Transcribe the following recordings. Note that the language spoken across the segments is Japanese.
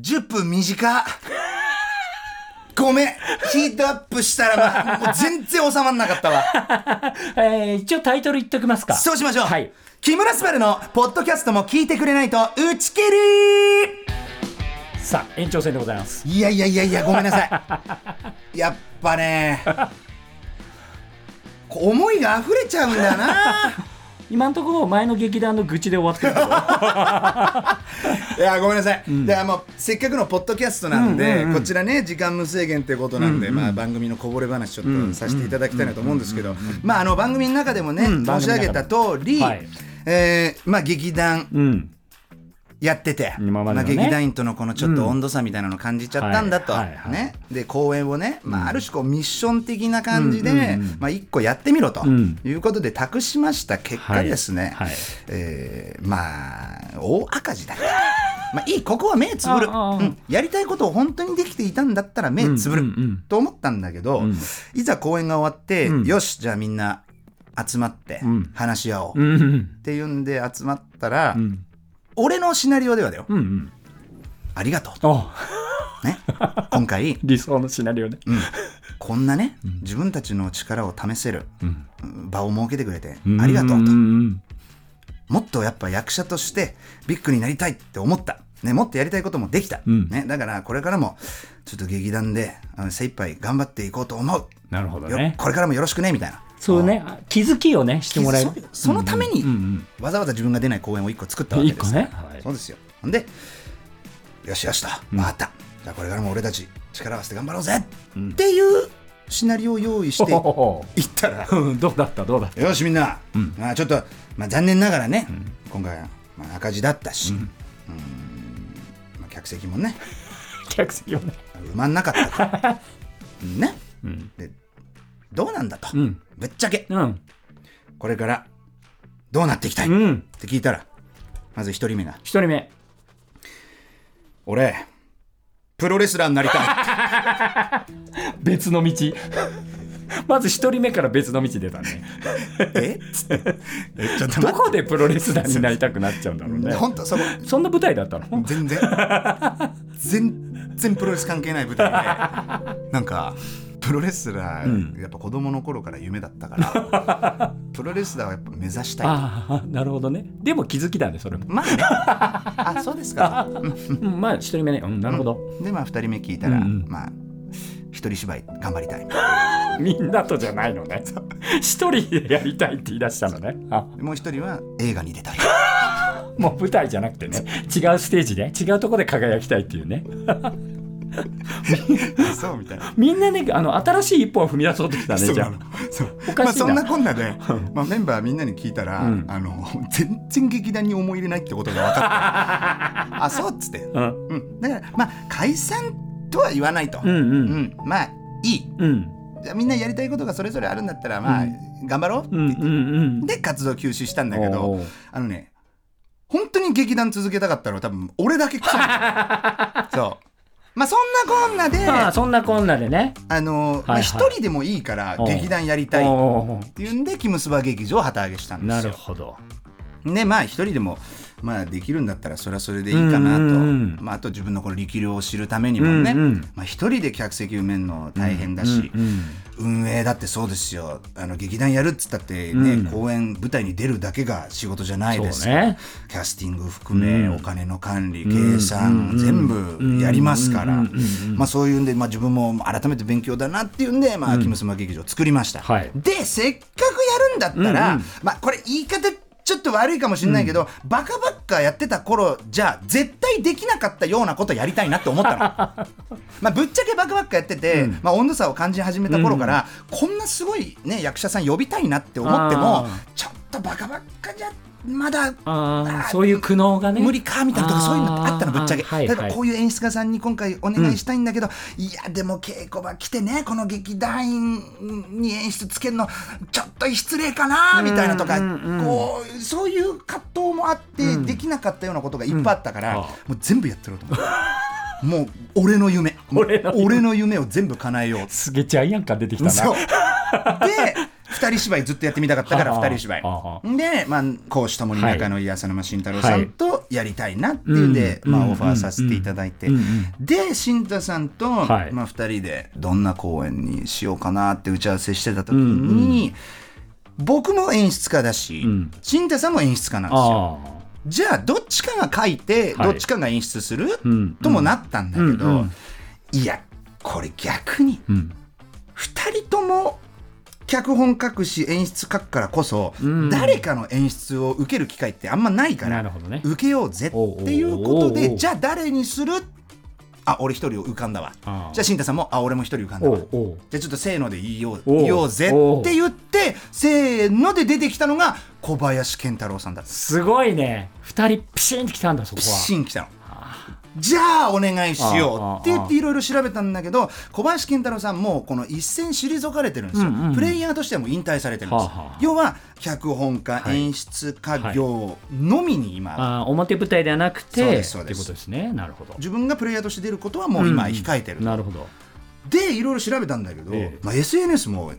10分短っごめん。ヒートアップしたら、ま、もう全然収まんなかったわ。えー、一応タイトル言っときますか。そうしましょう、はい。木村昴のポッドキャストも聞いてくれないと打ち切り。さあ、延長戦でございます。いやいやいやいやごめんなさい。やっぱね思いが溢れちゃうんだよな今のところ前の劇団の愚痴で終わってる いやごめんなさい、であのせっかくのポッドキャストなんで、こちらね時間無制限ってことなんで、まあ、番組のこぼれ話ちょっとさせていただきたいなと思うんですけど、まあ、あの番組の中でもね、ん申し上げた通り、はい。えーまあ、劇団うんやってて、今までのね。あ、劇団員とのこのちょっと温度差みたいなのを感じちゃったんだと、ね、で公演をね、まあ、ある種こうミッション的な感じで、まあ、一個やってみろとん。いうことで託しました結果ですね、はい。はい。えーまあ大赤字だった。まあいいここは目つぶる、うん。やりたいことを本当にできていたんだったら目つぶる、うん。うんうんと思ったんだけど、いざ公演が終わって、うん。よしじゃあみんな集まってん。話し合おう、っうんうん。ていうんで集まったら、ん俺のシナリオではだよ、うんうん。ありがとうね？今回、理想のシナリオね。うん。こんなね、自分たちの力を試せる。うん。場を設けてくれてありがとうと、んんもっとやっぱ役者としてビッグになりたいって思った。ね、もっとやりたいこともできた。うん。ね、だからこれからもちょっと劇団で精一杯頑張っていこうと思う。なるほどよねこれからもよろしくねみたいな。そうね気づきをねしてもらえる。そそのために、うんうんわざわざ自分が出ない公演を1個作ったわけですねはいそうですよ。で、よしよしと、分かった。じゃあこれからも俺たち力を合わせて頑張ろうぜ、っていうシナリオを用意していったら、うんどうだった？どうだった？よしみんな、まあ、ちょっと、まあ、残念ながらね、今回は、まあ、赤字だったし、うん。まあ、客席もね。客席をね。埋まんなかったと。ね、でどうなんだと、うん。ぶっちゃけ。うん。これからどうなっていきたい、っうん。て聞いたらまず一人目が。一人目「俺プロレスラーになりたい。別の道。まず一人目から別の道出たね」え？っつってえちょっとど待こでプロレスラーになりたくなっちゃうんだろうね。本当そこ。そんな舞台だったの？全然。全然プロレス関係ない舞台で。なんかプロレスラー、やっぱ子供の頃から夢だったから プロレスラーはやっぱ目指したいと。ああなるほどね。でも気づきだねそれも。まあね。あそうですか。う んまあ一人目ね。うんなるほど。でまあ2人目聞いたら、うんうん。まあ一人芝居頑張りたい みんなとじゃないのね。一人でやりたいって言い出したのね。あ。もう一人は映画に出たい。もう舞台じゃなくてね。違うステージで違うところで輝きたいっていうねそうみたいな。みんなねあの新しい一歩を踏み出そうとしたねじゃあ。そう。おかしいな。まあ、そんなこんなで、まあ、メンバーみんなに聞いたら、うん。あの全然劇団に思い入れないってことが分かった。あそうっつって、うん。うん、だからまあ解散とは言わないと、うんううん。んまあいい。うん。じゃあみんなやりたいことがそれぞれあるんだったらまあ、頑張ろう、うんうんうん。で活動休止したんだけおどーあのね本当に劇団続けたかったのは多分俺だけ そうまあそんなこんなでまあそんなこんなでね。あのまあはい。はい一人でもいいから劇団やりたいっていうんで「キムスバ劇場」を旗揚げしたんでなすよ。るほどでまあ一人でもまあできるんだったらそれはそれでいいかなと、うんうんうん。まあ、あと自分のこの力量を知るためにもね、うんうん。まあ、一人で客席埋めるの大変だし、うんうん運営だってそうですよ。あの劇団やるっつったってね、うん。公演舞台に出るだけが仕事じゃないですね。キャスティング含め、うん。お金の管理ん。計算、うん。全部やりますから、うんうんうんうんまあ、そういうんで、まあ、自分も改めて勉強だなっていうんで、まあ、キムスマ劇場作りました、はい。でせっかくやるんだったら、うんうん。まあ、これ言い方ちょっと悪いかもしれないけど、バカバッカやってた頃じゃ絶対できなかったようなことやりたいなって思ったの。まあぶっちゃけバカバッカやってて、うん。まあ、温度差を感じ始めた頃から、こんなすごい、ね、役者さん呼びたいなって思ってもちょっとバカバッカじゃまだあーそういう苦悩がね。無理かみたいなとかそういうのあったのぶっちゃけ、はい例えばこういう演出家さんに今回お願いしたいんだけど、いやでも稽古場来てねこの劇団員に演出つけるのちょっと失礼かなみたいなとか、うんうんうんこうそういう葛藤もあって、できなかったようなことがいっぱいあったから、うん。あもう全部やってろうと思って。もう俺の夢。俺の夢。を全部叶えよう。すげえジャイアン感出てきたな。で 二人芝居ずっとやってみたかったからはあ二人芝居。はで、まあ、講師ともに仲のいい浅沼慎太郎さんとやりたいなっていうんで、まあ、オファーさせていただいて、で慎太さんと、はい。まあ、二人でどんな公演にしようかなって打ち合わせしてた時に、僕も演出家だし、うん。慎太さんも演出家なんですよ。じゃあどっちかが書いて、はい。どっちかが演出する、うんともなったんだけど、いやこれ逆にうん。2人とも脚本書くし演出書くからこそ、うん。誰かの演出を受ける機会ってあんまないからね。受けようぜっていうことでじゃあ誰にする？あ俺一人浮かんだわ。じゃあ慎太さんもあ俺も一人浮かんだわ。じゃあちょっとせーので言おうおう。言おうぜって言ってせーので出てきたのが小林健太郎さんだった。すごいね。二人ピシンってきたんだそこピはシン来たの。じゃあお願いしようって言っていろいろ調べたんだけど小林健太郎さんもうこの一線退かれてるんですよ、うんうんうん。プレイヤーとしてはもう引退されてるんです、はあはあ要は脚本家、はい演出家業のみに今、ああ表舞台ではなくてそうですそうです。ね。なるほど。自分がプレイヤーとして出ることはもう今控えてる、なるほど。でいろいろ調べたんだけど、ええ。まあ、SNS も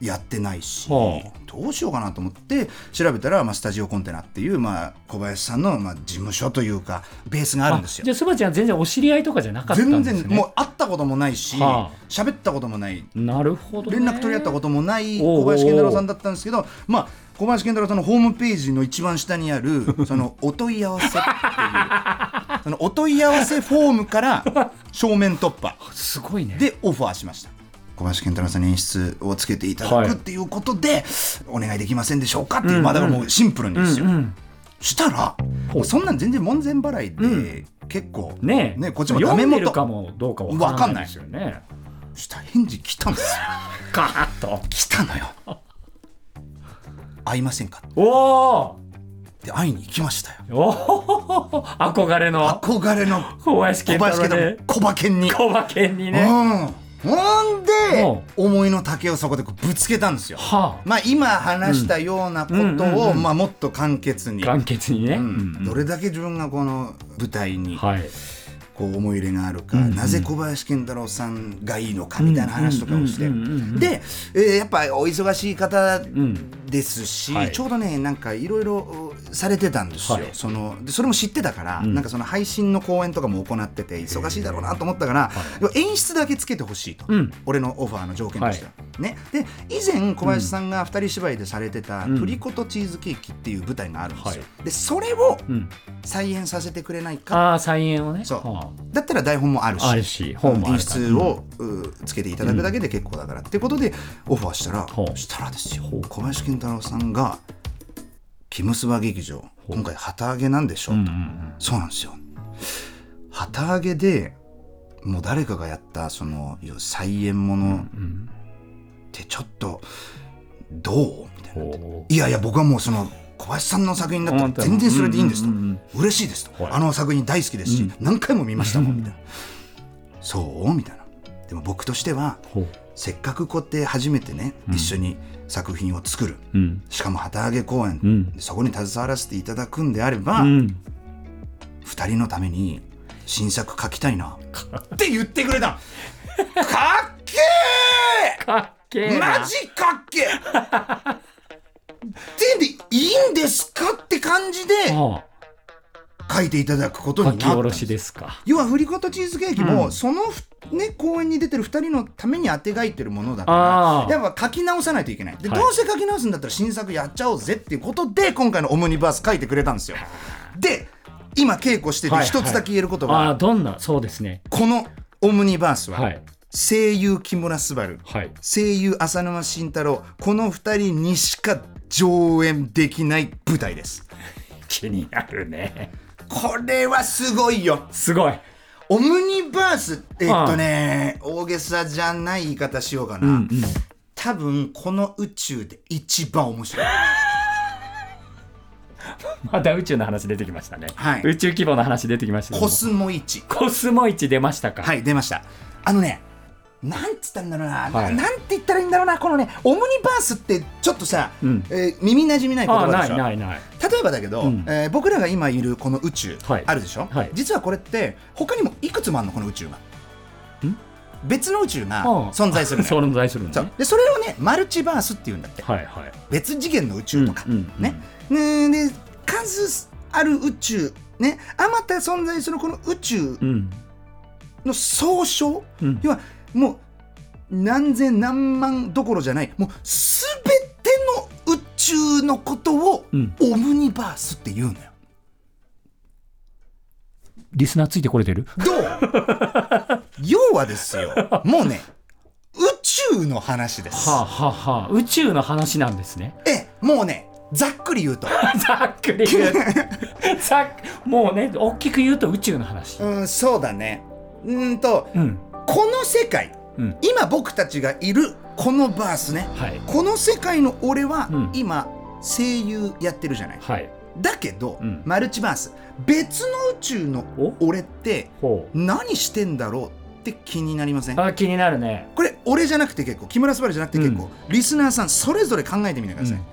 やってないし、はあどうしようかなと思って調べたら、まあ、スタジオコンテナっていう、まあ、小林さんの、まあ、事務所というかベースがあるんですよ。じゃあそばちゃん全然お知り合いとかじゃなかったん全ですね？然もう会ったこともないしは喋、ったこともない。なるほど、ね、連絡取り合ったこともない小林健太郎さんだったんですけどまあ小林健太郎さんのホームページの一番下にある そのお問い合わせっていうそのお問い合わせフォームから正面突破。すごいね。でオファーしました小林健太郎さんに演出をつけていただはい。くっていうことで、お願いできませんでしょうかっていう、まあだからもうシンプルにですよ、したらそんなん全然門前払いで、うん。結構ねえ。ねこっちもダメ元。かもどうかわかんないですよね。した返事来たんですよ。ガーッと。来たのよ。会いませんかおおって会いに行きましたよ。おお憧れの。憧れの。小林健太郎小馬券に、小馬券にね。うんほんでう思いの丈をそこでぶつけたんですよ。はまあ今話したようなことをうんまあもっと簡潔に。あ簡潔にね、うん。どれだけ自分がこの舞台にはいこう思い入れがあるか、うんうん。なぜ小林健太郎さんがいいのかみたいな話とかをして。うんうんうんうんうんで、えーやっぱお忙しい方んですし、はい。ちょうどねなんかいろいろされてたんですよ、はい。そのでそれも知ってたから、ん。なんかその配信の公演とかも行ってて忙しいだろうなと思ったから、演出だけつけてほしいと、うん。俺のオファーの条件として。は。ね、で以前小林さんが二人芝居でされてた「うん。プリコとチーズケーキ」っていう舞台があるんですよ。はでそれをうん、再演させてくれないか。ああ再演をね。そう。はだったら台本もあるしあるし本もあ演出を、うつけていただくだけで結構だから、ってことでオファーしたら、したらですよ。小林健太郎さんが「キムスバ劇場今回旗揚げなんでしょ」う。と、んそうなんですよ。旗揚げでもう誰かがやったその再演ものうんってちょっとどう？みたいな。ほいやいや僕はもうその小林さんの作品だったら全然それでいいんですと、うんうんうん。嬉しいですと、はい。あの作品大好きですし、うん。何回も見ましたもん。みたいな、そうみたいな。でも僕としてはせっかくこうやって初めてね、一緒に作品を作る。うん。しかも旗揚げ公演、うん。そこに携わらせていただくんであれば、うん。二人のために新作書きたいな。って言ってくれた。かっけかっけマジかっけーってんでいいんですかって感じでは書いていただくことあになったんです。書き下ろしですか。要は振り子とチーズケーキも、うん。そのね公演に出てる2人のためにあてがいてるものだからやっぱ書き直さないといけない。で、はい。どうせ書き直すんだったら新作やっちゃおうぜっていうことで今回のオムニバース書いてくれたんですよ。で今稽古しててはい一つだけ言えることあは、あどんな？そうですね。このオムニバースは、はい。声優木村昴はい。声優浅沼慎太郎この2人にしか上演できない舞台です。気になるね。これはすごいよ。すごい。オムニバースえっとね大げさじゃない言い方しようかな、うんうん。多分この宇宙で一番面白い。また宇宙の話出てきましたね、はい。宇宙規模の話出てきましたけどコスモ1コスモ市出ましたか。はい出ました。あのねなんつったんだろうな、はい。ななんて言ったらいいんだろうな。このねオムニバースってちょっとさ、うん。えー耳なじみない言葉でしょ？いないない。例えばだけど、うん。えー僕らが今いるこの宇宙、はい。あるでしょ、はい。実はこれって他にもいくつもあるのこの宇宙が。別の宇宙がうん存在する 存在するのね。そう。でそれをねマルチバースっていうんだって。はいはい。別次元の宇宙とか、うんうんうん。ね。ねで数ある宇宙ね。あまた存在するこの宇宙うん。の総称、うん。要はもう何千何万どころじゃない。もう全ての宇宙のことをうん。オムニバースって言うのよ。リスナーついてこれてる？どう？要はですよ。もうね宇宙の話です。はあ、はあはあ、宇宙の話なんですね。えもうねざっくり言うと、ざっくり言う。ざっもうね大きく言うと宇宙の話。うん、そうだね。うーんとうんこの世界うん。今僕たちがいるこのバースねはい。この世界の俺はうん。今声優やってるじゃない。はい。だけど、うん。マルチバース別の宇宙のお？俺ってほ何してんだろうって気になりません？うあ気になるね。これ俺じゃなくて結構木村昴じゃなくて結構、リスナーさんそれぞれ考えてみてください、うん。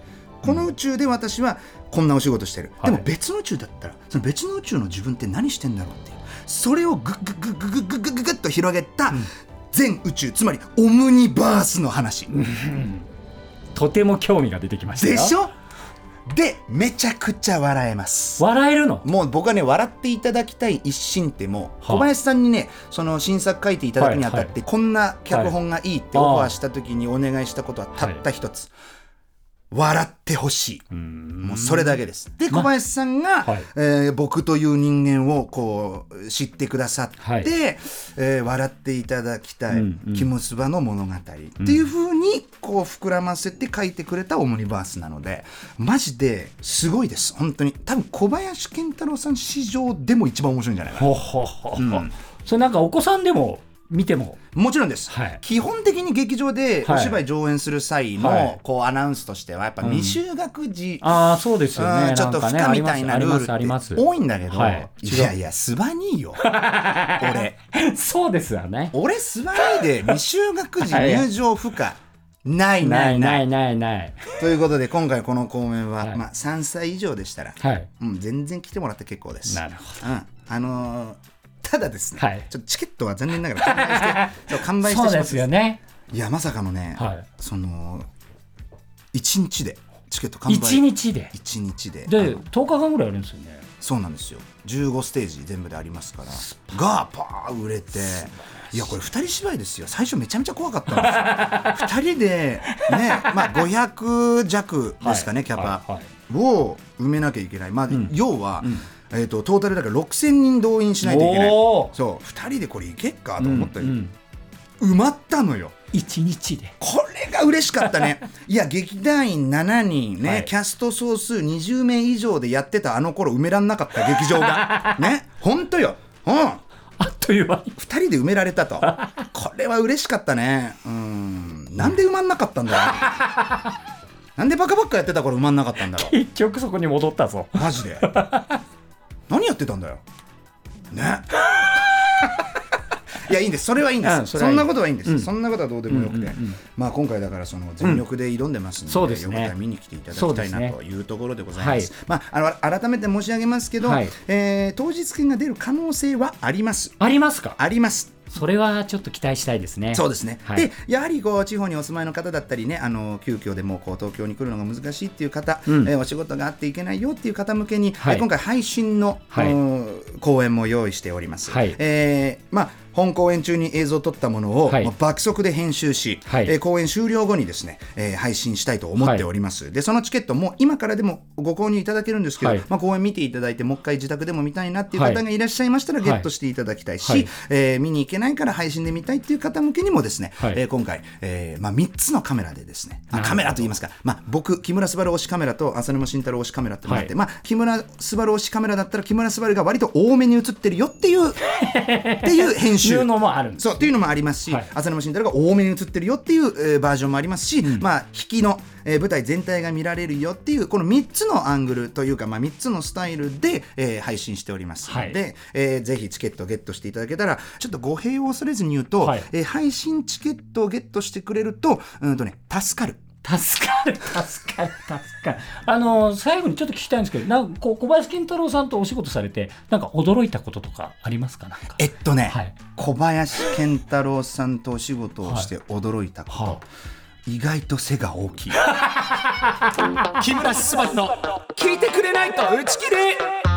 この宇宙で私はこんなお仕事してる、はい。でも別の宇宙だったらその別の宇宙の自分って何してんだろうっていうそれをグッグッグッグッグッグッグッと広げた全宇宙、つまりオムニバースの話、とても興味が出てきましたでしょ？でめちゃくちゃ笑えます。笑えるの？もう僕はね笑っていただきたい一心ってもう小林さんにねその新作書いていただくにあたって、はい、こんな脚本がいいってオファーした時にお願いしたことはたった一つ、はい。笑ってほしい。もうそれだけです。で小林さんが、はい。えー僕という人間をこう知ってくださって、はい。えー笑っていただきたい、うんうん。キムスバの物語っていうふうにこう膨らませて書いてくれたオムニバースなのでマジですごいです。本当に。多分小林健太郎さん史上でも一番面白いんじゃないかな。ほほほほ、うん。それなんかお子さんでも見ても。もちろんです、はい。基本的に劇場でお芝居上演する際の、はい。こうアナウンスとしてはやっぱうん。未就学児、ああそうですよね。うんちょっと負荷みたいなルールありますって多いんだけど、はい。い、やいやスバニーよ。俺。そうですよね。俺スバニーで 未就学児入場不可ないなない。いなないいないない。ということで今回この公演は、はい。まあ、3歳以上でしたら、はい。うん、全然来てもらって結構です。なるほうん、あのーただですね、はい。ちょっとチケットは残念ながら 完売して完売してしまってね。いやまさかのね、はい。その1日でチケット完売。一日で？1日で。であの10日間ぐらいやるんですよね。そうなんですよ。15ステージ全部でありますからがパー売れてい。やこれ2人芝居ですよ。最初めちゃめちゃ怖かったんですよ。2人でねまあ500弱ですかね、はい。キャパ、を埋めなきゃいけない。まあ、ん。要は、んえー、とトータルだから6000人動員しないといけない。そう。2人でこれいけっかと思ったら、うん埋まったのよ。一日で。これが嬉しかったね。いや劇団員7人ね、はい。キャスト総数20名以上でやってたあの頃埋めらんなかった劇場が。ね？本当よ。うん。あっという間に。2人で埋められたと。これは嬉しかったね。うん。なんで埋まんなかったんだろう。なんでバカバカやってた頃埋まんなかったんだろう。結局そこに戻ったぞ。マジで何やってたんだよ。ね。いやいいんです。それはいいんです、うんそんなことはいいんです、うん。そんなことはどうでもよくて、うんうんうんまあ今回だからその全力で挑んでますので、そうですね。よかったら見に来ていただきたいなというところでございます。はいまああの改めて申し上げますけど、はい。えー当日券が出る可能性はあります。ありますか？ありますそれはちょっと期待したいですね。そうですね、はい。でやはりこう地方にお住まいの方だったりねあの急遽でもこう東京に来るのが難しいっていう方、うん。えーお仕事があっていけないよっていう方向けに、はい。えー今回配信の、はい。うん公演も用意しております、はい。えーまあ本公演中に映像を撮ったものを、はい。爆速で編集し、はい。えー公演終了後にですね、えー配信したいと思っております、でそのチケットも今からでもご購入いただけるんですけど、はい。まあ、公演見ていただいてもう一回自宅でも見たいなっていう方がいらっしゃいましたら、はい。ゲットしていただきたいし、はい。えー見に行けないから配信で見たいっていう方向けにもですね、はい。えー今回、えーまあ、3つのカメラでですね。あカメラといいますか、まあ、僕木村昴推しカメラと浅沼慎太郎推しカメラってのがあって、はい。まあ、木村昴推しカメラだったら木村昴が割と多めに映ってるよっていうっていう編集。収納もあるんです。そうっていうのもありますし、はい。浅沼慎太郎が多めに映ってるよっていう、えーバージョンもありますし、まあ、引きの、えー舞台全体が見られるよっていうこの3つのアングルというか、まあ、3つのスタイルで、えー配信しておりますので、はい。えーぜひチケットをゲットしていただけたらちょっと語弊を恐れずに言うと、はい。えー配信チケットをゲットしてくれるとうんとね助かる。助かる助かる助かる。あの最後にちょっと聞きたいんですけどなんかこう小林健太郎さんとお仕事されてなんか驚いたこととかありますか？なんか。えっとね、はい。小林健太郎さんとお仕事をして驚いたこと、は意外と背が大きい。木村昴の聞いてくれないと打ち切り